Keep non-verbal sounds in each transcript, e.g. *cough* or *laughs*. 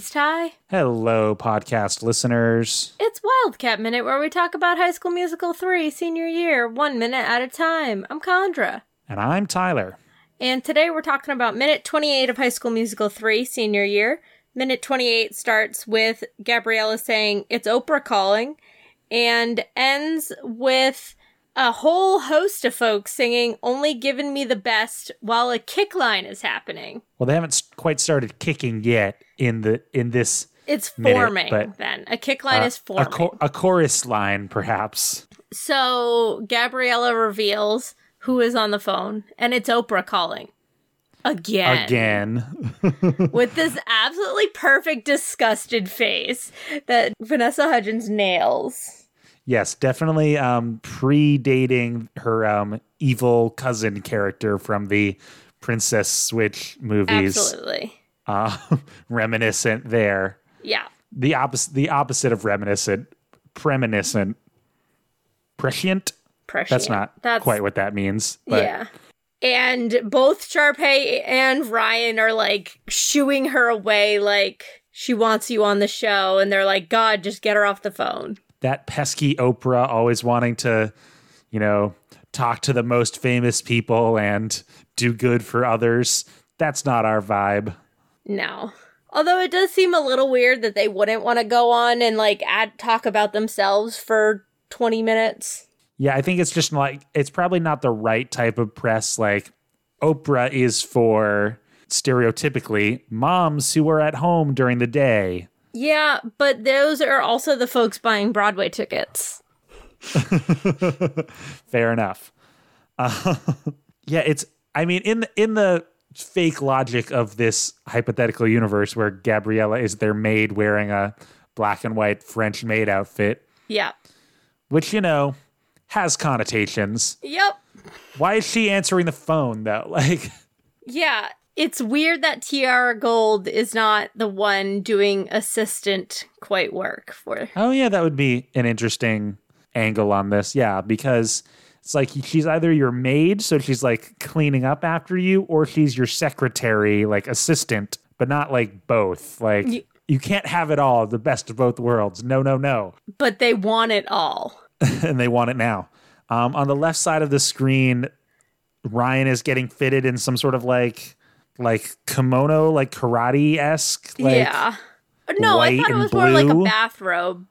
Hello, podcast listeners. It's Wildcat Minute, where we talk about High School Musical 3 senior year, one minute at a time. I'm Chandra. And I'm Tyler. And today we're talking about minute 28 of High School Musical 3 senior year. Minute 28 starts with Gabriella saying, It's Oprah calling, and ends with a whole host of folks singing Only Giving Me the Best while a kick line is happening. Well, they haven't quite started kicking yet in the in this It's Minute, forming but, then. A kick line uh, is a, forming. cho- a chorus line, perhaps. So Gabriella reveals who is on the phone, and it's Oprah calling. Again. Again. *laughs* With this absolutely perfect disgusted face that Vanessa Hudgens nails. Yes, definitely um, predating her um, evil cousin character from the Princess Switch movies. Absolutely. *laughs* Uh, reminiscent there. Yeah. The opposite. The opposite of reminiscent. Premonition. Prescient. Prescient. That's not That's, quite what that means. But yeah. And both Sharpay and Ryan are like shooing her away like she wants you on the show and they're like god just get her off the phone. That pesky Oprah always wanting to, you know, talk to the most famous people and do good for others. That's not our vibe. No. Although it does seem a little weird that they wouldn't want to go on and like add talk about themselves for 20 minutes. Yeah, I think it's just like it's probably not the right type of press. Like Oprah is for stereotypically moms who are at home during the day. Yeah, but those are also the folks buying Broadway tickets. *laughs* Fair enough. Uh, *laughs* yeah, it's. I mean, in the, in the fake logic of this hypothetical universe where Gabriella is their maid wearing a black and white French maid outfit, Yeah. which you know has connotations. Yep. Why is she answering the phone though? *laughs* Like, Yeah. It's weird that Tiara Gold is not the one doing assistant quite work for. oh yeah, that would be an interesting angle on this. Yeah, because it's like she's either your maid, so she's like cleaning up after you, or she's your secretary, like assistant, but not like both. Like Y- you can't have it all, the best of both worlds. No, no, no. But they want it all. *laughs* and they want it now. Um, on the left side of the screen, Ryan is getting fitted in some sort of like like kimono, like karate esque. Like, yeah. No, I thought it was more like a bathrobe.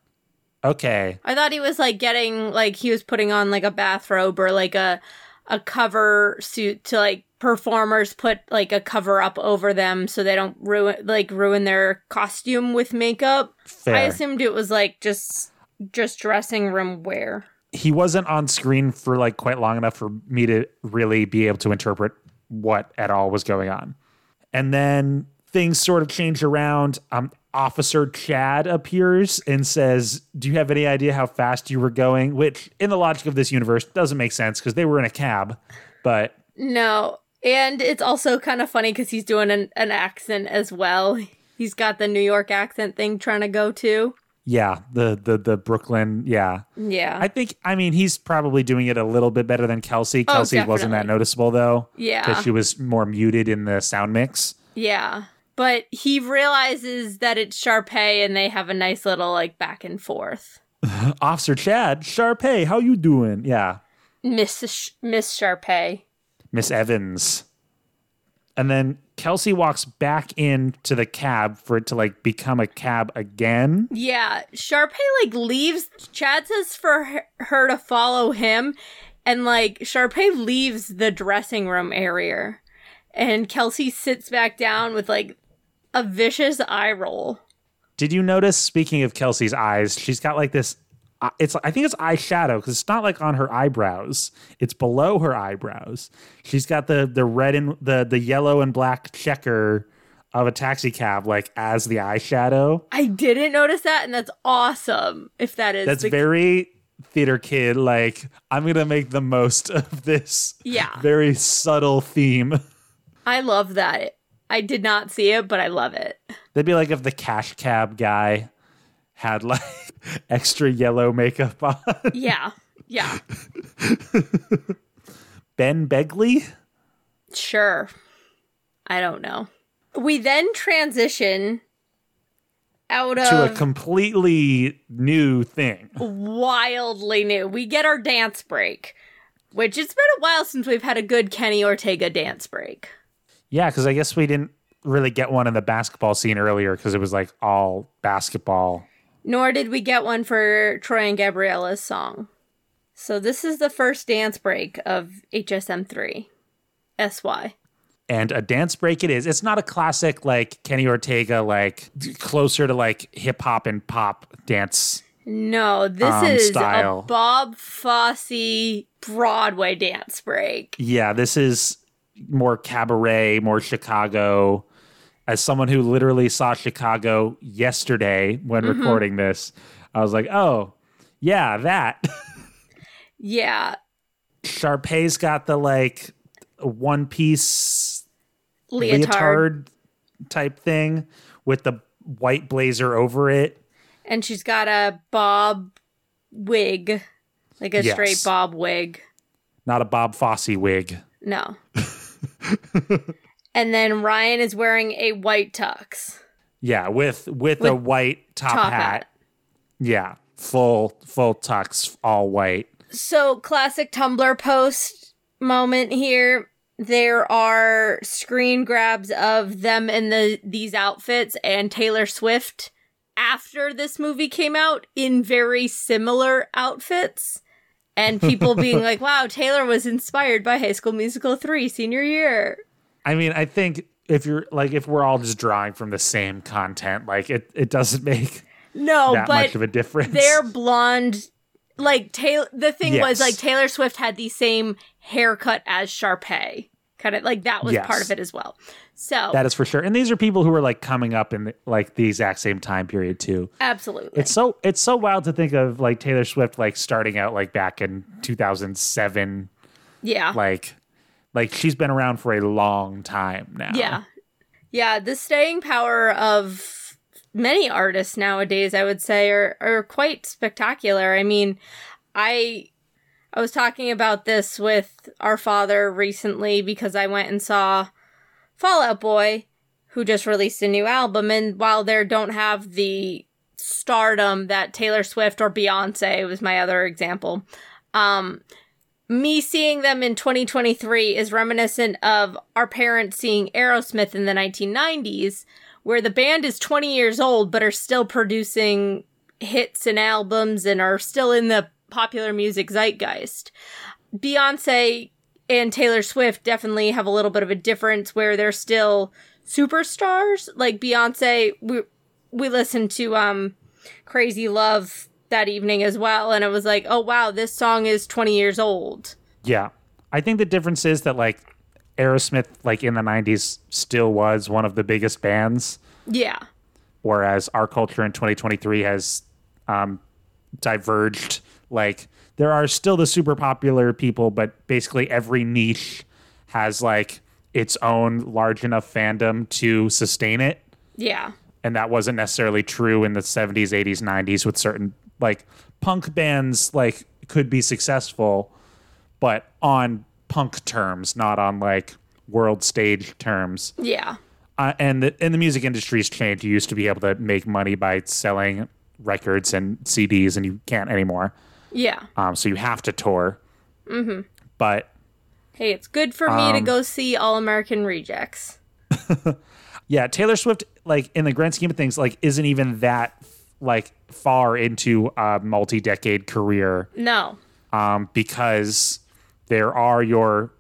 Okay. I thought he was like getting like he was putting on like a bathrobe or like a a cover suit to like performers put like a cover up over them so they don't ruin like ruin their costume with makeup. Fair. I assumed it was like just just dressing room wear. he wasn't on screen for like quite long enough for me to really be able to interpret what at all was going on. And then things sort of change around. Um, Officer Chad appears and says, Do you have any idea how fast you were going? Which, in the logic of this universe, doesn't make sense because they were in a cab. But No. And it's also kind of funny because he's doing an, an accent as well. He's got the New York accent thing trying to go to. Yeah, the the the Brooklyn, yeah. Yeah. I think I mean he's probably doing it a little bit better than Kelsey. Oh, Kelsey wasn't that noticeable though. Yeah. Because she was more muted in the sound mix. Yeah. But he realizes that it's Sharpay and they have a nice little like back and forth. *laughs* Officer Chad, Sharpay, how you doing? Yeah. Miss Sh- Miss Sharpay. Miss Evans. And then Kelsey walks back into the cab for it to like become a cab again. Yeah, Sharpay like leaves. Chad says for her, to follow him, and like Sharpay leaves the dressing room area, and Kelsey sits back down with like a vicious eye roll. Did you notice? Speaking of Kelsey's eyes, she's got like this. It's I think it's eyeshadow because it's not like on her eyebrows. It's below her eyebrows. She's got the the red and the the yellow and black checker of a taxi cab like as the eyeshadow. I didn't notice that, and that's awesome. If that is That's the- very theater kid. Like I'm gonna make the most *laughs* of this. Yeah. very subtle theme. *laughs* I love that. I did not see it, but I love it. That'd be like if the cash cab guy had like *laughs* extra yellow makeup on. Yeah, yeah, *laughs* Ben Begley? sure. I don't know. We then transition out to of a completely new thing. wildly new. We get our dance break, which it's been a while since we've had a good Kenny Ortega dance break. Yeah, because I guess we didn't really get one in the basketball scene earlier because it was like all basketball. Nor did we get one for Troy and Gabriella's song. So this is the first dance break of HSM3. SY. And a dance break it is. It's not a classic like Kenny Ortega, like closer to like hip hop and pop dance. No, this Um, is style. a Bob Fosse Broadway dance break. Yeah, this is more cabaret, more Chicago. As someone who literally saw Chicago yesterday when mm-hmm. recording this, I was like, oh, yeah, that. Yeah, Sharpay's got the like one piece leotard. leotard type thing with the white blazer over it. And she's got a bob wig, like a Yes. straight bob wig. Not a Bob Fosse wig. No. *laughs* and then Ryan is wearing a white tux. Yeah, with with, a white top, top hat. hat. Yeah, full full tux, all white. So, classic Tumblr post moment here. There are screen grabs of them in the these outfits and Taylor Swift after this movie came out in very similar outfits. And people being *laughs* like, wow, Taylor was inspired by High School Musical 3 senior year. I mean, I think if you're like if we're all just drawing from the same content, like it it doesn't *laughs* make No, that much of a difference. they're blonde. Like Taylor, the thing was like Taylor Swift had the same haircut as Sharpay, kind of like that was Yes. part of it as well. So that is for sure. And these are people who are like coming up in like the exact same time period too. absolutely, It's so it's so wild to think of like Taylor Swift like starting out like back in 2007 yeah, like like she's been around for a long time now. yeah, yeah. The staying power of many artists nowadays, I would say, are are quite spectacular. I mean, I I was talking about this with our father recently because I went and saw Fall Out Boy, who just released a new album, and while they don't have the stardom that Taylor Swift or Beyonce was my other example, um, me seeing them in 2023 is reminiscent of our parents seeing Aerosmith in the 1990s, where the band is 20 years old but are still producing hits and albums and are still in the popular music zeitgeist. Beyonce and Taylor Swift definitely have a little bit of a difference where they're still superstars. Like Beyonce, we we listened to um Crazy Love that evening as well and it was like, "Oh wow, this song is 20 years old." Yeah. I think the difference is that like Aerosmith like in the 90s still was one of the biggest bands Yeah. whereas our culture in 2023 has um, diverged. Like there are still the super popular people, but basically every niche has like its own large enough fandom to sustain it. Yeah. And that wasn't necessarily true in the 70s, 80s, 90s with certain like punk bands like could be successful, but on punk terms, not on like world stage terms Yeah. uh, and the, and the music industry's changed. You used to be able to make money by selling records and CDs, and you can't anymore. Yeah. Um, so you have to tour. Mm-hmm. But Hey, it's good for me to Um, go see All American Rejects. *laughs* yeah, Taylor Swift, like in the grand scheme of things, like isn't even that like far into a multi-decade career No. um, because there are your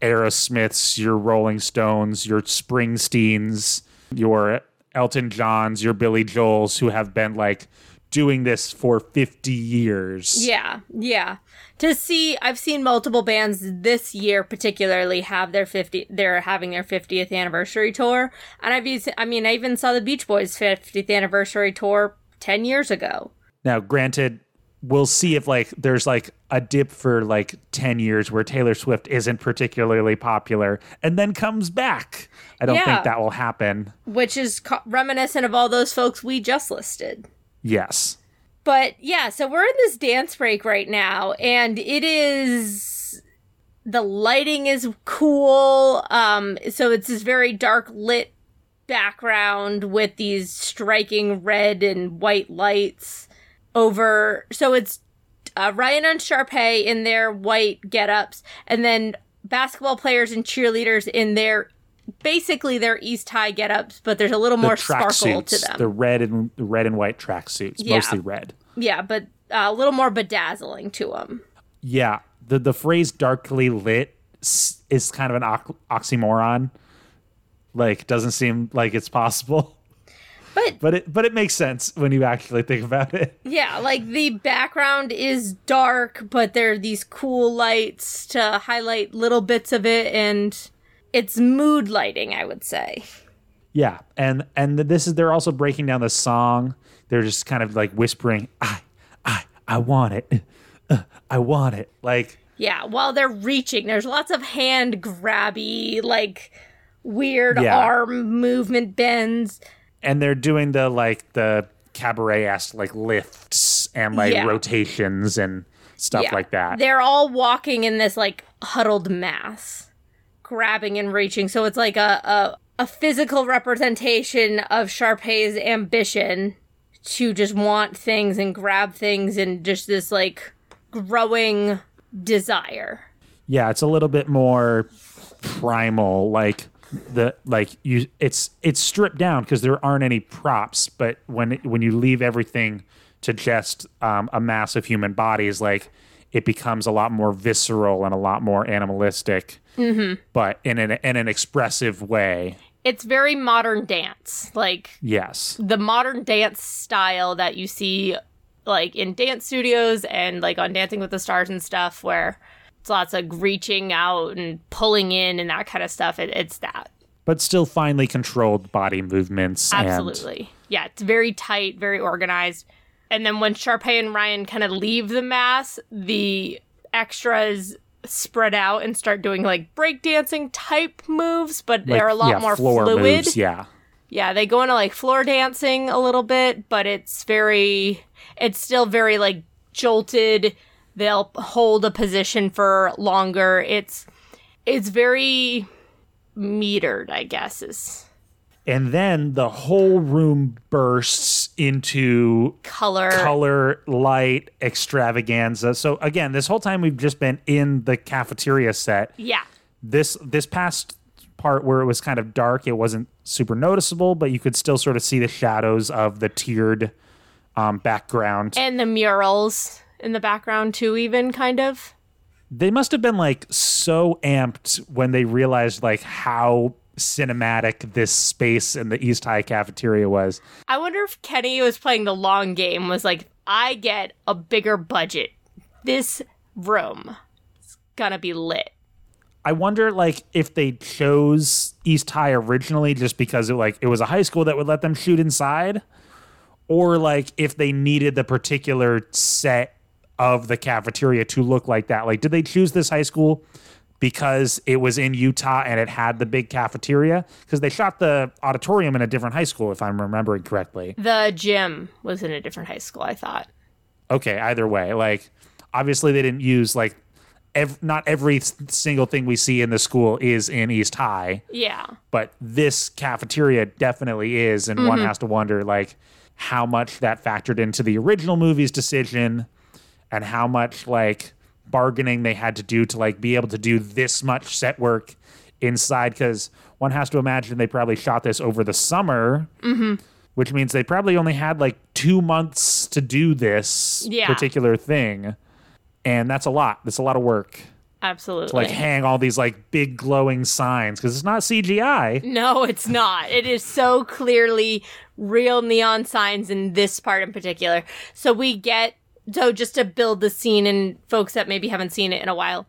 Aerosmiths, your Rolling Stones, your Springsteens, your Elton Johns, your Billy Joels, who have been like doing this for 50 years. Yeah, yeah. To see, I've seen multiple bands this year, particularly, have their fifty. They're having their fiftieth anniversary tour, and I've used. I mean, I even saw the Beach Boys' fiftieth anniversary tour ten years ago. Now, granted, we'll see if like there's like a dip for like 10 years where Taylor Swift isn't particularly popular and then comes back. I don't Yeah. think that will happen. which is co- reminiscent of all those folks we just listed. Yes. But yeah, so we're in this dance break right now, and it is the lighting is cool. Um, so it's this very dark lit background with these striking red and white lights over. So it's uh, Ryan and Sharpay in their white get-ups, and then basketball players and cheerleaders in their basically their East High get-ups, but there's a little The more sparkle suits, to them. the red and the red and white tracksuits, Yeah. mostly red. yeah, but uh, a little more bedazzling to them. Yeah, the the phrase "darkly lit" is kind of an oxymoron. Like, doesn't seem like it's possible, *laughs* But but it but it makes sense when you actually think about it. Yeah, like the background is dark, but there are these cool lights to highlight little bits of it, and it's mood lighting, I would say. Yeah, and and this is they're also breaking down the song. They're just kind of like whispering, "I, I, I want it, Uh, I want it." Like, Yeah, while they're reaching, there's lots of hand grabby, like weird Yeah. arm movement bends. and they're doing the like the cabaret ass like lifts and like Yeah. rotations and stuff Yeah. like that. They're all walking in this like huddled mass, grabbing and reaching. So it's like a a, a physical representation of Sharpay's ambition to just want things and grab things and just this like growing desire. yeah, it's a little bit more primal like the like you it's it's stripped down because there aren't any props but when when you leave everything to just um, a mass of human bodies like it becomes a lot more visceral and a lot more animalistic mm-hmm. but in an in an expressive way It's very modern dance. Like yes the modern dance style that you see like in dance studios and like on Dancing with the Stars and stuff where it's lots of reaching out and pulling in and that kind of stuff. It, it's that. but still finely controlled body movements and Absolutely. Yeah, it's very tight, very organized. And then when Sharpay and Ryan kind of leave the mass, the extras spread out and start doing like breakdancing type moves, but like, they're a lot yeah, more floor fluid. moves yeah Yeah, they go into like floor dancing a little bit, but it's very, it's still very like jolted. They'll hold a position for longer. It's, it's very metered, I guess is and then the whole room bursts into color. color light extravaganza so again this whole time we've just been in the cafeteria set Yeah. this this past part where it was kind of dark it wasn't super noticeable but you could still sort of see the shadows of the tiered um, background And the murals in the background too, even kind of. they must have been like so amped when they realized like how cinematic this space in the east high cafeteria was I wonder if Kenny was playing the long game, was like, I get a bigger budget. This room is gonna be lit. I wonder like if they chose East High originally just because it like it was a high school that would let them shoot inside or like if they needed the particular set of the cafeteria to look like that. Like did they choose this high school because it was in Utah and it had the big cafeteria because they shot the auditorium in a different high school if I'm remembering correctly. The gym was in a different high school, I thought. Okay, either way, like obviously they didn't use like ev- not every single thing we see in the school is in East High. Yeah. but this cafeteria definitely is and one mm-hmm. has to wonder like how much that factored into the original movie's decision and how much like bargaining they had to do to like be able to do this much set work inside because one has to imagine they probably shot this over the summer mm-hmm. which means they probably only had like two months to do this Yeah. particular thing and that's a lot that's a lot of work Absolutely. like hang all these like big glowing signs because it's not cgi no, it's not. It is so clearly real neon signs in this part in particular. So we get so just to build the scene and folks that maybe haven't seen it in a while,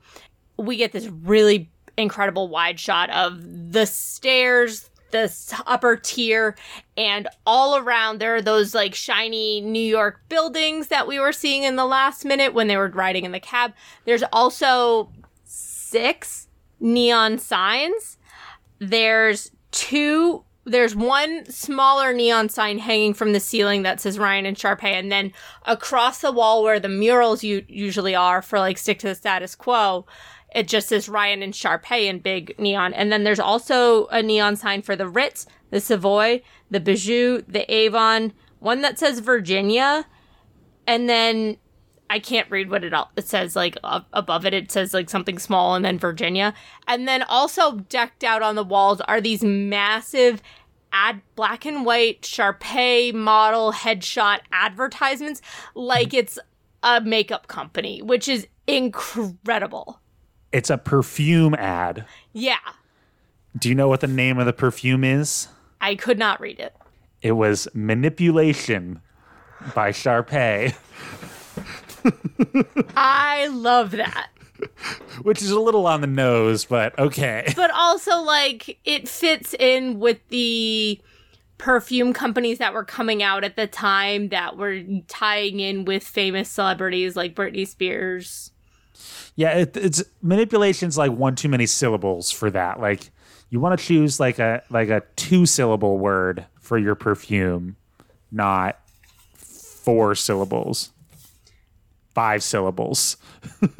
we get this really incredible wide shot of the stairs, the s- upper tier, and all around there are those like shiny New York buildings that we were seeing in the last minute when they were riding in the cab. There's also six neon signs. There's two. There's one smaller neon sign hanging from the ceiling that says Ryan and Sharpay, and then across the wall where the murals u- usually are for like stick to the status quo, It just says Ryan and Sharpay in big neon. And then there's also a neon sign for the Ritz, the Savoy, the Bijou, the Avon, one that says Virginia, and then I can't read what it all it says like above it it says like something small and then Virginia. And then also decked out on the walls are these massive ad black and white Sharpay model headshot advertisements like mm-hmm. it's a makeup company, which is incredible. It's a perfume ad. Yeah. Do you know what the name of the perfume is? I could not read it. It was Manipulation by Sharpay, *laughs* *laughs* I love that. which is a little on the nose, but okay. *laughs* But also like it fits in with the perfume companies that were coming out at the time that were tying in with famous celebrities like Britney Spears. Yeah, it, it's manipulation's like one too many syllables for that. Like you want to choose like a like a two syllable word for your perfume, not four syllables. Five syllables. *laughs*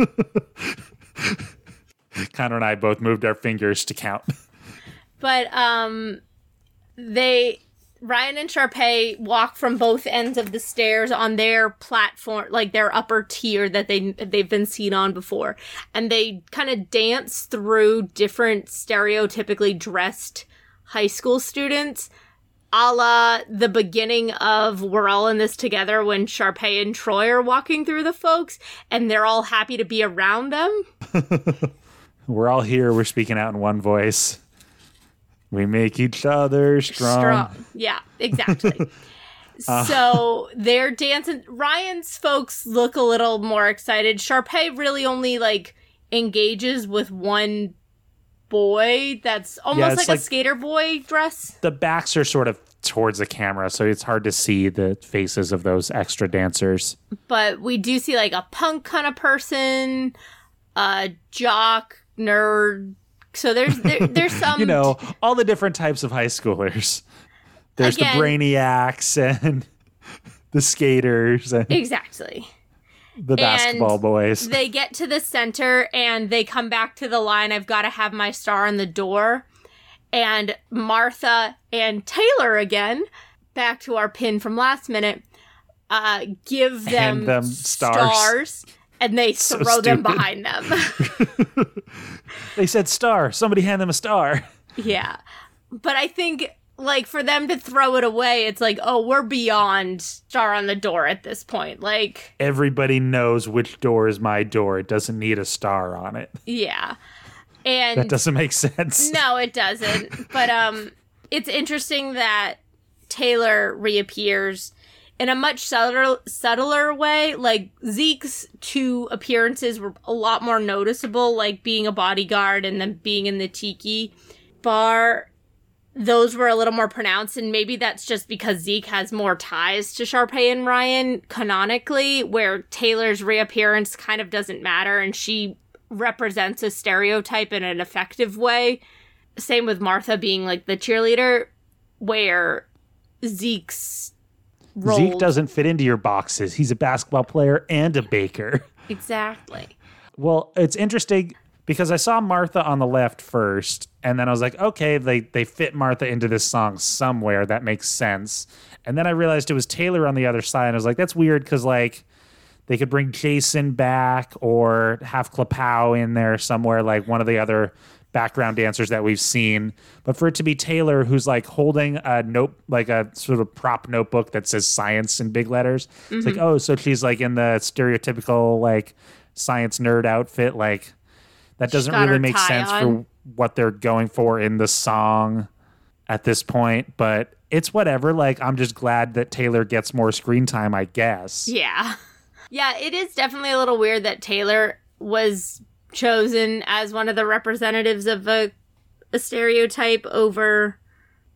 Connor and I both moved our fingers to count. But um they Ryan and Sharpay walk from both ends of the stairs on their platform, like their upper tier that they they've been seen on before, and they kind of dance through different stereotypically dressed high school students, a la the beginning of "We're All in This Together" when Sharpay and Troy are walking through the folks, and they're all happy to be around them. *laughs* We're all here. We're speaking out in one voice. We make each other strong. strong. Yeah, exactly. *laughs* *laughs* so they're dancing. Ryan's folks look a little more excited. Sharpay really only like engages with one boy that's almost it's like, like- a skater boy dress. The backs are sort of towards the camera, so it's hard to see the faces of those extra dancers. But we do see like a punk kind of person, a jock, nerd. So there's there, *laughs* there's some you know, all the different types of high schoolers. There's Again- the brainiacs and *laughs* the skaters and exactly. The basketball boys. they get to the center and they come back to the line i've got to have my star on the door and martha and taylor again back to our pin from last minute uh give them, them stars. stars, and they *laughs* So throw them behind them *laughs* they said star. Somebody hand them a star. *laughs* yeah but i think like for them to throw it away it's like oh we're beyond star on the door at this point like Everybody knows which door is my door. It doesn't need a star on it. *laughs* yeah and That doesn't make sense. *laughs* No, it doesn't. But um it's interesting that Taylor reappears in a much subtler, subtler way. Like Zeke's two appearances were a lot more noticeable, like being a bodyguard and then being in the tiki bar. Those were a little more pronounced, and maybe that's just because Zeke has more ties to Sharpay and Ryan canonically, where Taylor's reappearance kind of doesn't matter, and she represents a stereotype in an effective way. Same with Martha being like the cheerleader, where Zeke's role Zeke doesn't fit into your boxes. He's a basketball player and a baker. exactly. Well, it's interesting because I saw Martha on the left first, and then I was like, okay, they they fit Martha into this song somewhere. That makes sense. And then I realized it was Taylor on the other side. And I was like, that's weird because like they could bring Jason back or have Klapow in there somewhere, like one of the other background dancers that we've seen. But for it to be Taylor, who's like holding a note, like a sort of prop notebook that says science in big letters, it's like, oh, so she's like in the stereotypical like science nerd outfit. Like that doesn't really make sense on. for what they're going for in the song at this point. But it's whatever. Like, I'm just glad that Taylor gets more screen time, I guess. Yeah. *laughs* Yeah, it is definitely a little weird that Taylor was chosen as one of the representatives of a, a stereotype over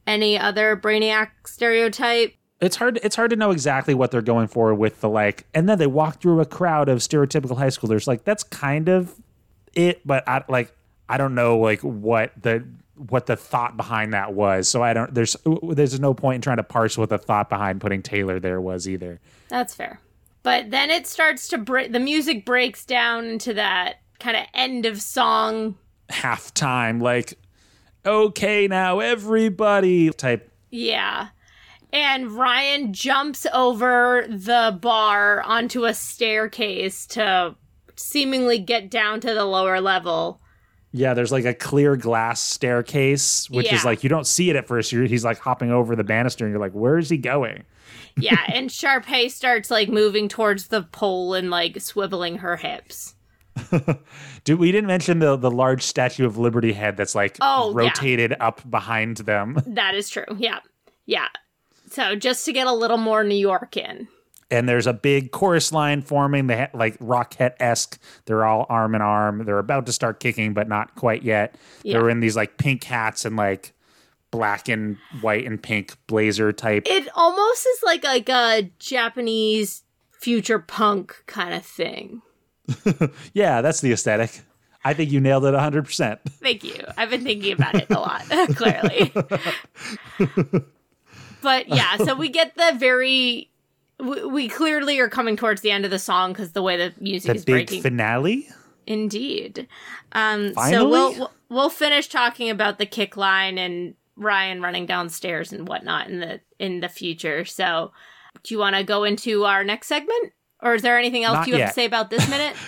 any other Brainiac stereotype. it's hard it's hard to know exactly what they're going for with the like and then they walk through a crowd of stereotypical high schoolers like that's kind of it but i like i don't know like what the what the thought behind that was so i don't there's there's no point in trying to parse what the thought behind putting taylor there was either That's fair. But then it starts to break, the music breaks down into that kind of end of song. halftime, like, okay, now everybody type. Yeah. And Ryan jumps over the bar onto a staircase to seemingly get down to the lower level. Yeah, there's like a clear glass staircase, which is like you don't see it at first. You're, he's like hopping over the banister, and you're like, where is he going? Yeah, *laughs* and Sharpay starts like moving towards the pole and like swiveling her hips. *laughs* Dude, we didn't mention the the large Statue of Liberty head that's like Oh, yeah. rotated up behind them. That is true. Yeah. Yeah. So just to get a little more New York in. And there's a big chorus line forming. They ha- like Rockette esque. They're all arm in arm. They're about to start kicking, but not quite yet. Yeah. They're in these like pink hats and like black and white and pink blazer type. It almost is like like a Japanese future punk kind of thing. *laughs* Yeah, that's the aesthetic. I think you nailed it 100%. Thank you. I've been thinking about it a lot, *laughs* clearly. *laughs* but yeah, so we get the very. We, we clearly are coming towards the end of the song because the way the music The is big breaking. finale. Indeed. Um, so Finally? we'll we'll- we'll finish talking about the kick line and Ryan running downstairs and whatnot in the in the future. So, do you want to go into our next segment, or is there anything else Not you have to say about this minute? *laughs*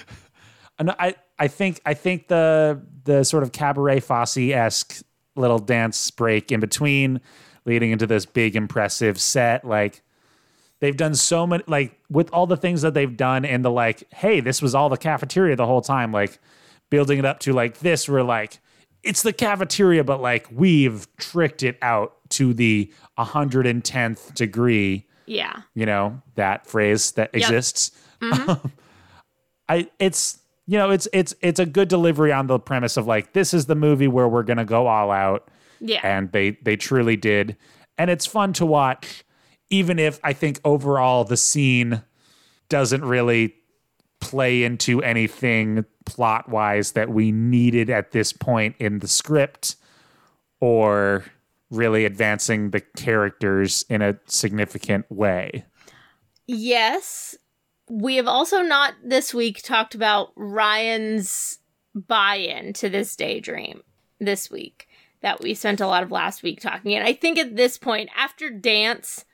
And I, I think I think the the sort of cabaret Fosse esque little dance break in between, leading into this big impressive set. Like they've done so many, like with all the things that they've done, and the like, hey, this was all the cafeteria the whole time. Like building it up to like this, we're like, it's the cafeteria, but like we've tricked it out to the 110th degree yeah, you know that phrase that exists. Mm-hmm. *laughs* Um, I it's you know it's it's it's a good delivery on the premise of like this is the movie where we're gonna go all out. Yeah, and they they truly did. And it's fun to watch even if i think overall the scene doesn't really play into anything plot wise that we needed at this point in the script or really advancing the characters in a significant way yes. We have also not this week talked about Ryan's buy-in to this daydream this week that we spent a lot of last week talking. And I think at this point, after dance,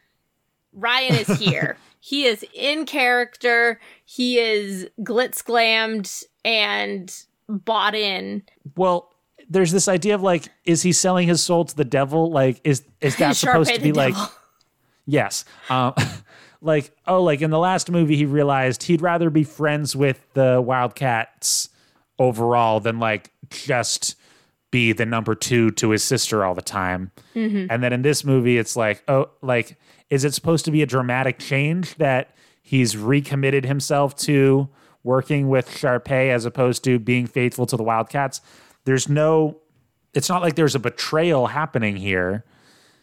Ryan is *laughs* here. he is in character. He is glitz glammed and bought in. Well, there's this idea of like, is he selling his soul to the devil? Like, is is that *laughs* supposed to be like, devil. yes, um, *laughs* like oh, like in the last movie, he realized he'd rather be friends with the Wildcats overall than like just be the number two to his sister all the time. Mm-hmm. And then in this movie, it's like, oh, like, is it supposed to be a dramatic change that he's recommitted himself to working with Sharpay as opposed to being faithful to the Wildcats? There's no, it's not like there's a betrayal happening here.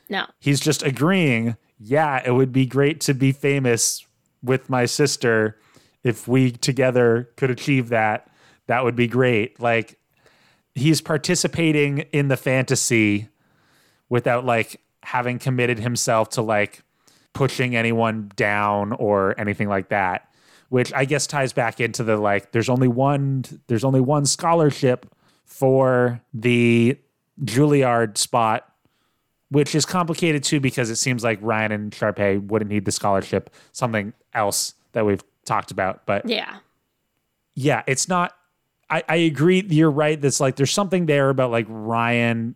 No. He's just agreeing, yeah, it would be great to be famous with my sister. If we together could achieve that, that would be great. Like, he's participating in the fantasy without like having committed himself to like pushing anyone down or anything like that which i guess ties back into the like there's only one there's only one scholarship for the juilliard spot which is complicated too because it seems like ryan and Sharpay wouldn't need the scholarship something else that we've talked about but Yeah. yeah, it's not. I, I agree. You're right. That's like there's something there about like Ryan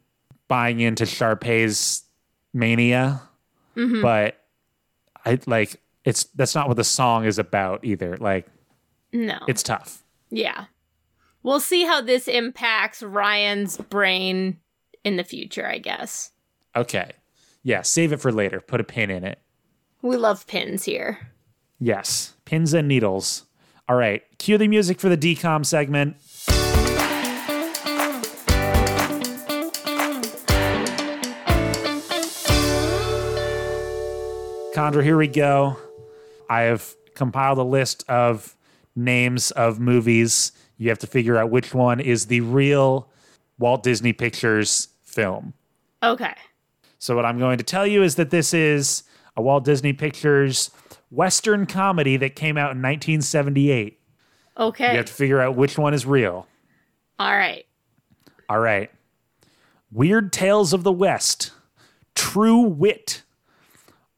buying into Sharpay's mania, mm-hmm. but I like it's that's not what the song is about either. Like No. it's tough. yeah. We'll see how this impacts Ryan's brain in the future, I guess. Okay, yeah. Save it for later. Put a pin in it. We love pins here. Yes, pins and needles. All right, cue the music for the DCOM segment. Chandra, here we go. I have compiled a list of names of movies. You have to figure out which one is the real Walt Disney Pictures film. Okay. So, what I'm going to tell you is that this is a Walt Disney Pictures Western comedy that came out in 1978. Okay. You have to figure out which one is real. All right. All right. Weird Tales of the West. True Wit.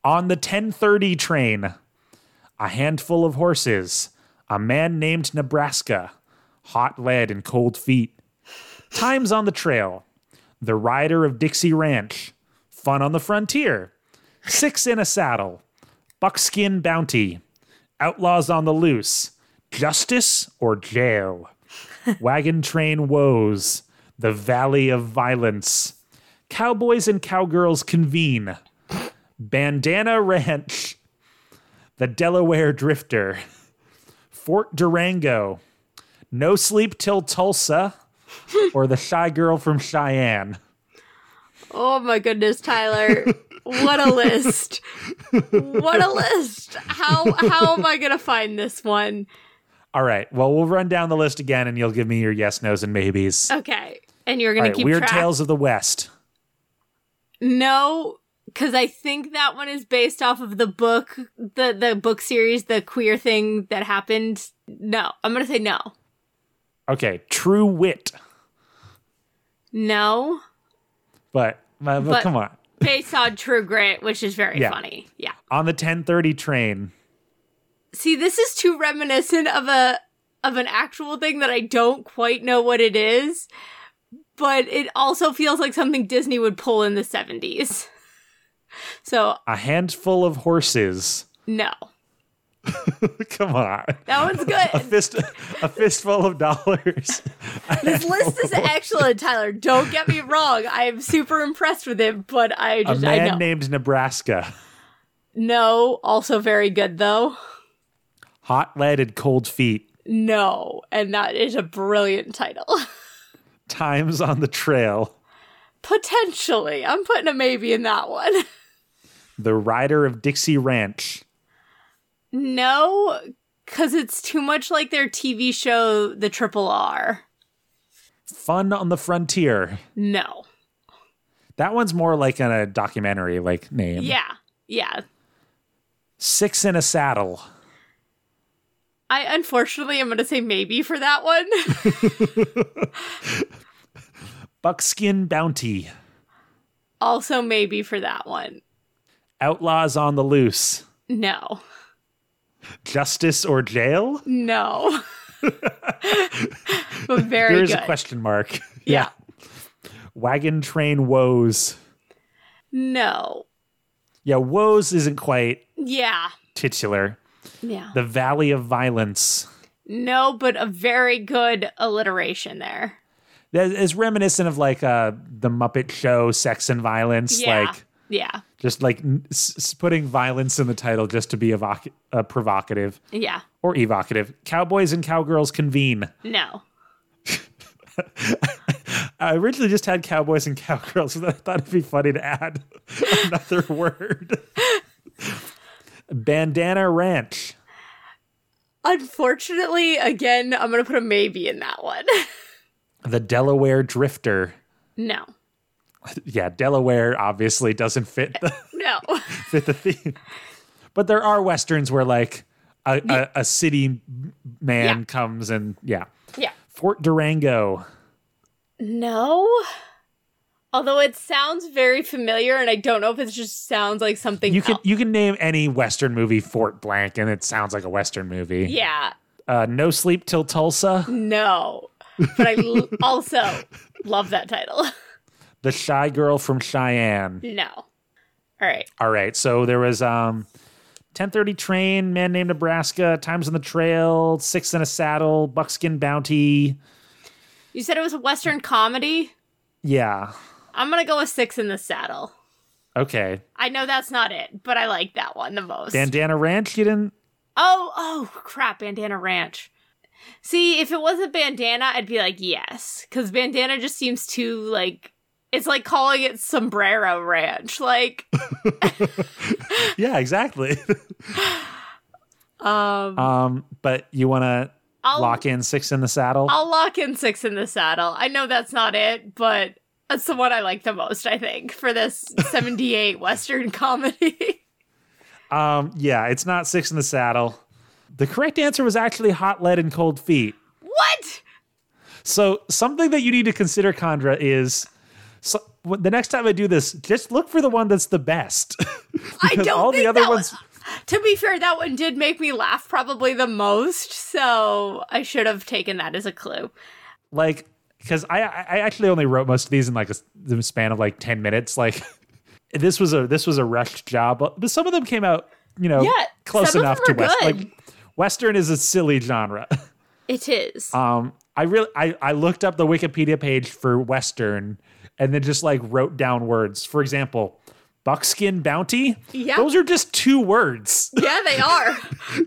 On the 1030 train. A handful of horses. A man named Nebraska. Hot lead and cold feet. Times on the trail. The rider of Dixie Ranch. Fun on the frontier. Six in a saddle. Buckskin bounty. Outlaws on the loose. Justice or jail. *laughs* Wagon train woes. The valley of violence. Cowboys and cowgirls convene. Bandana Ranch. The Delaware Drifter. Fort Durango. No Sleep Till Tulsa. Or The Shy Girl from Cheyenne. Oh my goodness, Tyler. *laughs* what a list. What a list. How how am I going to find this one? All right. Well, we'll run down the list again and you'll give me your yes, nos, and maybes. Okay. And you're going to right. keep Weird track. Tales of the West. No, cuz I think that one is based off of the book, the the book series, the queer thing that happened. No. I'm going to say no. Okay. True Wit. No. But, but, But- come on. Based on True Grit, which is very Yeah. funny. Yeah. On the 1030 train. See, this is too reminiscent of a of an actual thing that I don't quite know what it is, but it also feels like something Disney would pull in the 70s. *laughs* So, A handful of horses. no. *laughs* Come on. That one's good. *laughs* A fist a fistful of dollars. *laughs* this list is excellent, Tyler. Don't get me wrong. I'm super impressed with it, but I A just I man know. named Nebraska. no, also very good though. Hot lead and cold feet. No, and that is a brilliant title. Times on the trail. Potentially. I'm putting a maybe in that one. The rider of Dixie Ranch. No, because it's too much like their TV show, The Triple R. Fun on the frontier. No. That one's more like a documentary like name. Yeah. Yeah. Six in a saddle. I unfortunately am going to say maybe for that one. *laughs* Buckskin bounty. also, maybe for that one. Outlaws on the loose. No. Justice or jail? No. *laughs* but very There is good. a question mark. *laughs* Yeah. Wagon train woes. No. Yeah, woes isn't quite Yeah. titular. Yeah. The Valley of Violence. No, but a very good alliteration there. That is reminiscent of like uh the Muppet Show, Sex and Violence, Yeah. like yeah. Just like s- s- putting violence in the title just to be evoc- uh, provocative Yeah. or evocative. Cowboys and cowgirls convene. No. *laughs* I originally just had cowboys and cowgirls, but I thought it'd be funny to add *laughs* another *laughs* word. Bandana Ranch. Unfortunately, again, I'm going to put a maybe in that one. The Delaware Drifter. no. Yeah, Delaware obviously doesn't fit the *laughs* No. *laughs* fit the theme. But there are westerns where like a, a, a city man Yeah. comes and yeah. yeah. Fort Durango. No. Although it sounds very familiar, and I don't know if it just sounds like something You can else. you can name any western movie Fort Blank and it sounds like a western movie. Yeah. Uh, no Sleep Till Tulsa. No. But I l- *laughs* also love that title. The Shy Girl from Cheyenne. No. All right. All right. So there was um 1030 train, man named Nebraska, times on the trail, six in a saddle, buckskin bounty. You said it was a Western comedy? Yeah. I'm going to go with Six in the Saddle. Okay. I know that's not it, but I like that one the most. Bandana Ranch, you didn't oh, oh, crap. Bandana Ranch. See, if it wasn't Bandana, I'd be like, yes. Because Bandana just seems too, like, it's like calling it Sombrero Ranch. Like, *laughs* Yeah, exactly. *laughs* um, um, but you wanna lock in six in the saddle? I'll lock in Six in the Saddle. I know that's not it, but that's the one I like the most, I think, for this 78 *laughs* Western comedy. Um, yeah, it's not six in the saddle. The correct answer was actually Hot Lead and Cold Feet. What? So something that you need to consider, Chandra, is so, the next time I do this, just look for the one that's the best. *laughs* I don't all think the other that ones. was- To be fair, that one did make me laugh probably the most, so I should have taken that as a clue. like because I I actually only wrote most of these in like a the span of like ten minutes. Like *laughs* this was a this was a rushed job, but some of them came out you know Yeah, close enough to west. good. Like western is a silly genre. *laughs* It is. Um, I really I I looked up the Wikipedia page for western and then just like wrote down words. For example. Buckskin bounty? Yeah. Those are just two words. *laughs* yeah, they are.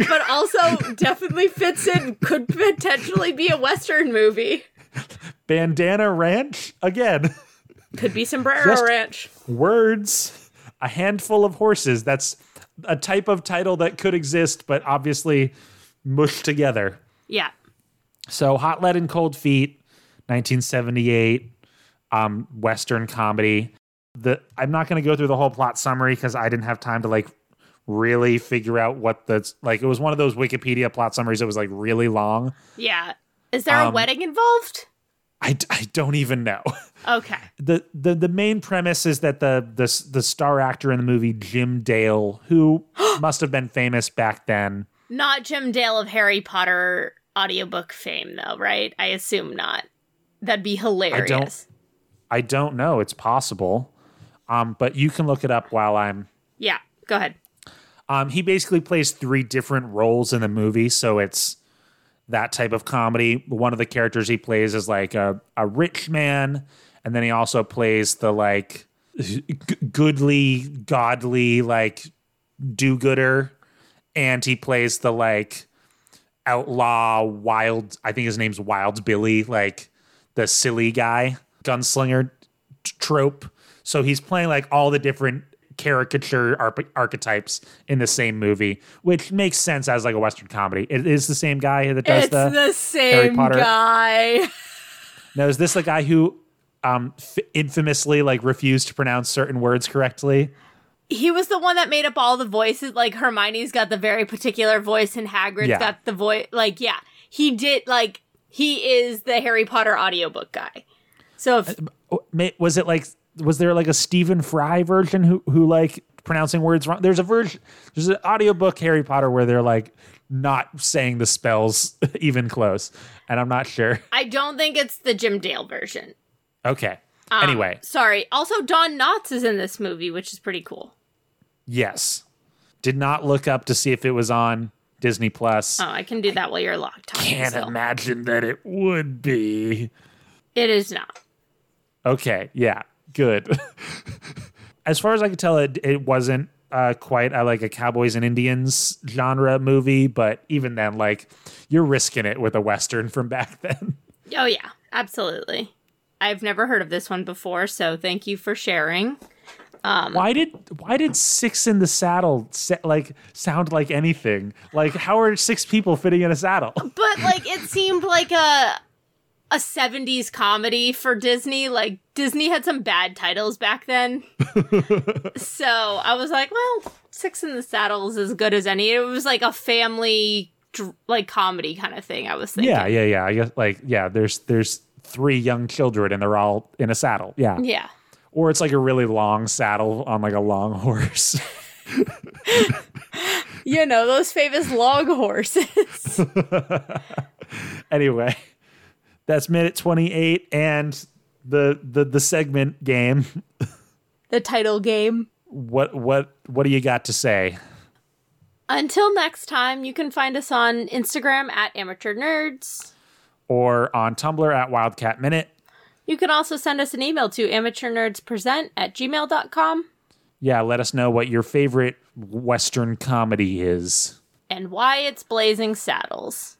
but also definitely fits in, could potentially be a Western movie. Bandana ranch? Again. Could be Sombrero Just- Ranch. words, a handful of horses. That's a type of title that could exist, but obviously mushed together. Yeah. So, Hot Lead and Cold Feet, 1978, um, Western comedy. The I'm not going to go through the whole plot summary because I didn't have time to like really figure out what the like. It was one of those Wikipedia plot summaries that was like really long. Yeah. Is there a Um, wedding involved? I, I don't even know. *laughs* Okay. the the the main premise is that the the the star actor in the movie Jim Dale, who *gasps* must have been famous back then. Not Jim Dale of Harry Potter audiobook fame, though, right? I assume not. That'd be hilarious. I don't know. It's possible, um, but you can look it up while I'm. Yeah. Go ahead. Um, he basically plays three different roles in the movie, so it's that type of comedy. One of the characters he plays is like a a rich man, and then he also plays the like g- goodly, godly, like do-gooder, and he plays the like outlaw, wild. I think his name's Wild Billy, like the silly guy, gunslinger t- trope. So he's playing like all the different caricature arp- archetypes in the same movie, which makes sense as like a western comedy. It is the same guy that does It's the. the same Potter. guy. now, is this the guy who um f- infamously like refused to pronounce certain words correctly? He was the one that made up all the voices. Like Hermione's got the very particular voice, and Hagrid's Yeah. got the voice. Like, yeah, he did. Like, he is the Harry Potter audiobook guy. So if Oh, Was it like was there like a Stephen Fry version who who like pronouncing words wrong? There's a version. There's an audiobook Harry Potter where they're like not saying the spells *laughs* even close, and I'm not sure. *laughs* I don't think it's the Jim Dale version. Okay. Um, anyway, sorry. Also, Don Knotts is in this movie, which is pretty cool. yes. Did not look up to see if it was on Disney Plus. Oh, I can do that while you're locked. Can't still. imagine that it would be. It is not. Okay, yeah, good. *laughs* as far as I could tell, it it wasn't uh, quite a, like a cowboys and Indians genre movie, but even then, like you're risking it with a western from back *laughs* then. Oh yeah, absolutely. I've never heard of this one before, so thank you for sharing. why did why did six in the saddle sa- like sound like anything? Like how are six people fitting in a saddle? But like it seemed like a a 70s comedy for Disney. Like Disney had some bad titles back then. *laughs* so, I was like, well, Six in the Saddle is as good as any. It was like a family like comedy kind of thing, I was thinking. yeah, yeah, yeah. I guess like yeah, there's there's three young children and they're all in a saddle. Yeah. Yeah. Or it's like a really long saddle on like a long horse. *laughs* You know, those famous long horses. *laughs* anyway, that's minute 28 and the the the segment game. the title game. What what what do you got to say? Until next time, you can find us on Instagram at Amateur Nerds. Or on Tumblr at Wildcat Minute. You can also send us an email to amateurnerdspresent at gmail.com Yeah, let us know what your favorite western comedy is. and why it's Blazing Saddles.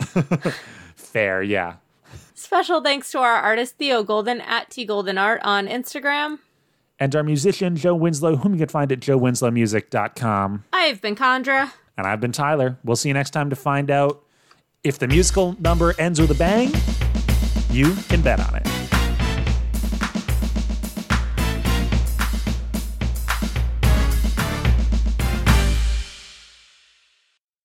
*laughs* Fair, yeah. Special thanks to our artist Theo Golden at T Golden Art on Instagram. And our musician Joe Winslow, whom you can find at joewinslowmusic.com. I've been Chandra. And I've been Tyler. We'll see you next time to find out if the musical number ends with a bang. You can bet on it.